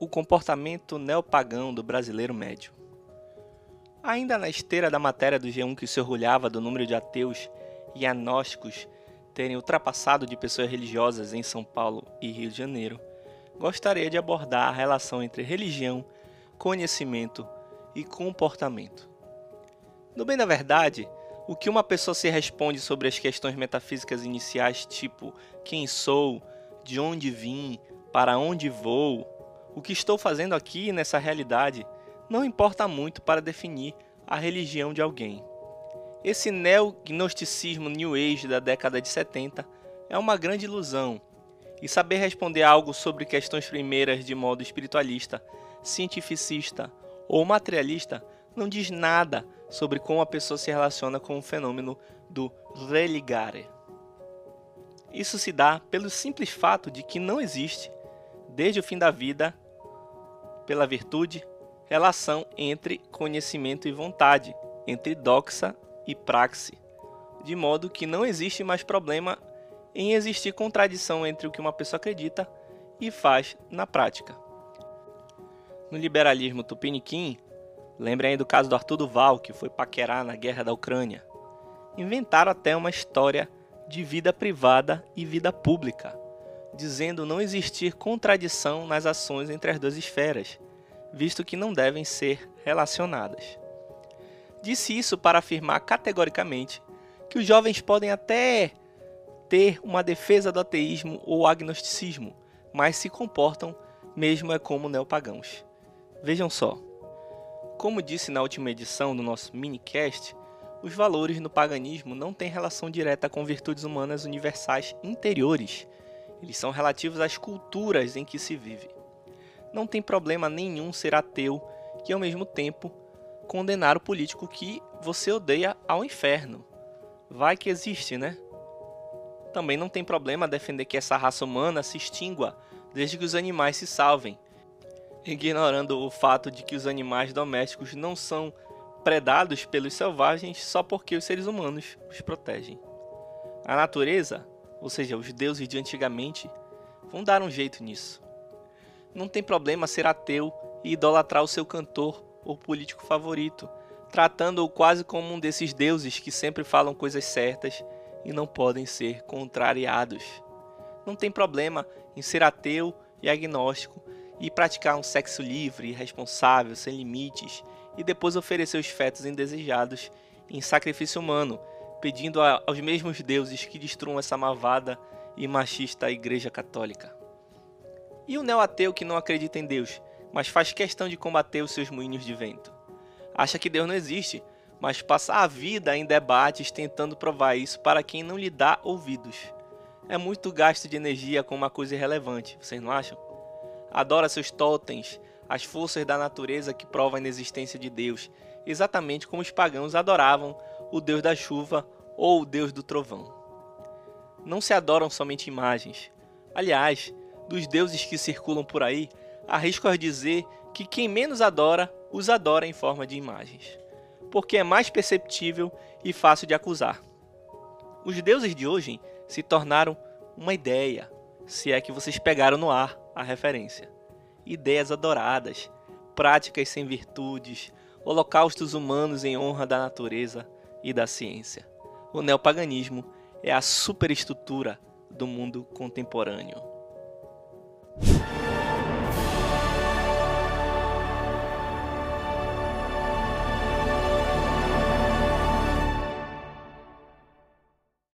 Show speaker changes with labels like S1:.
S1: O comportamento neopagão do brasileiro médio. Ainda na esteira da matéria do G1 que se orgulhava do número de ateus e agnósticos terem ultrapassado de pessoas religiosas em São Paulo e Rio de Janeiro, gostaria de abordar a relação entre religião, conhecimento e comportamento. No bem da verdade, o que uma pessoa se responde sobre as questões metafísicas iniciais, tipo quem sou, de onde vim, para onde vou, o que estou fazendo aqui nessa realidade, não importa muito para definir a religião de alguém. Esse neognosticismo New Age da década de 70 é uma grande ilusão, e saber responder algo sobre questões primeiras de modo espiritualista, cientificista ou materialista não diz nada sobre como a pessoa se relaciona com o fenômeno do religare. Isso se dá pelo simples fato de que não existe, desde o fim da vida, pela virtude, relação entre conhecimento e vontade, entre doxa e praxe, de modo que não existe mais problema em existir contradição entre o que uma pessoa acredita e faz na prática. No liberalismo tupiniquim, lembrem aí do caso do Arthur Duval, que foi paquerar na guerra da Ucrânia. Inventaram até uma história de vida privada e vida pública, dizendo não existir contradição nas ações entre as duas esferas, visto que não devem ser relacionadas. Disse isso para afirmar categoricamente que os jovens podem até ter uma defesa do ateísmo ou agnosticismo, mas se comportam mesmo é como neopagãos. Vejam só. Como disse na última edição do nosso minicast, os valores no paganismo não têm relação direta com virtudes humanas universais interiores. Eles são relativos às culturas em que se vive. Não tem problema nenhum ser ateu e ao mesmo tempo condenar o político que você odeia ao inferno. Vai que existe, né? Também não tem problema defender que essa raça humana se extingua desde que os animais se salvem, ignorando o fato de que os animais domésticos não são predados pelos selvagens só porque os seres humanos os protegem. A natureza, ou seja, os deuses de antigamente, vão dar um jeito nisso. Não tem problema ser ateu e idolatrar o seu cantor ou político favorito, tratando-o quase como um desses deuses que sempre falam coisas certas e não podem ser contrariados. Não tem problema em ser ateu e agnóstico e praticar um sexo livre, responsável, sem limites e depois oferecer os fetos indesejados em sacrifício humano, pedindo aos mesmos deuses que destruam essa malvada e machista Igreja Católica. E o neo-ateu que não acredita em Deus, mas faz questão de combater os seus moinhos de vento? Acha que Deus não existe, mas passa a vida em debates tentando provar isso para quem não lhe dá ouvidos. É muito gasto de energia com uma coisa irrelevante, vocês não acham? Adora seus totens, as forças da natureza que provam a inexistência de Deus, exatamente como os pagãos adoravam o Deus da chuva ou o Deus do trovão. Não se adoram somente imagens. Aliás, dos deuses que circulam por aí, arrisco a dizer que quem menos adora, os adora em forma de imagens, porque é mais perceptível e fácil de acusar. Os deuses de hoje se tornaram uma ideia, se é que vocês pegaram no ar a referência ideias adoradas, práticas sem virtudes, holocaustos humanos em honra da natureza e da ciência. O neopaganismo é a superestrutura do mundo contemporâneo.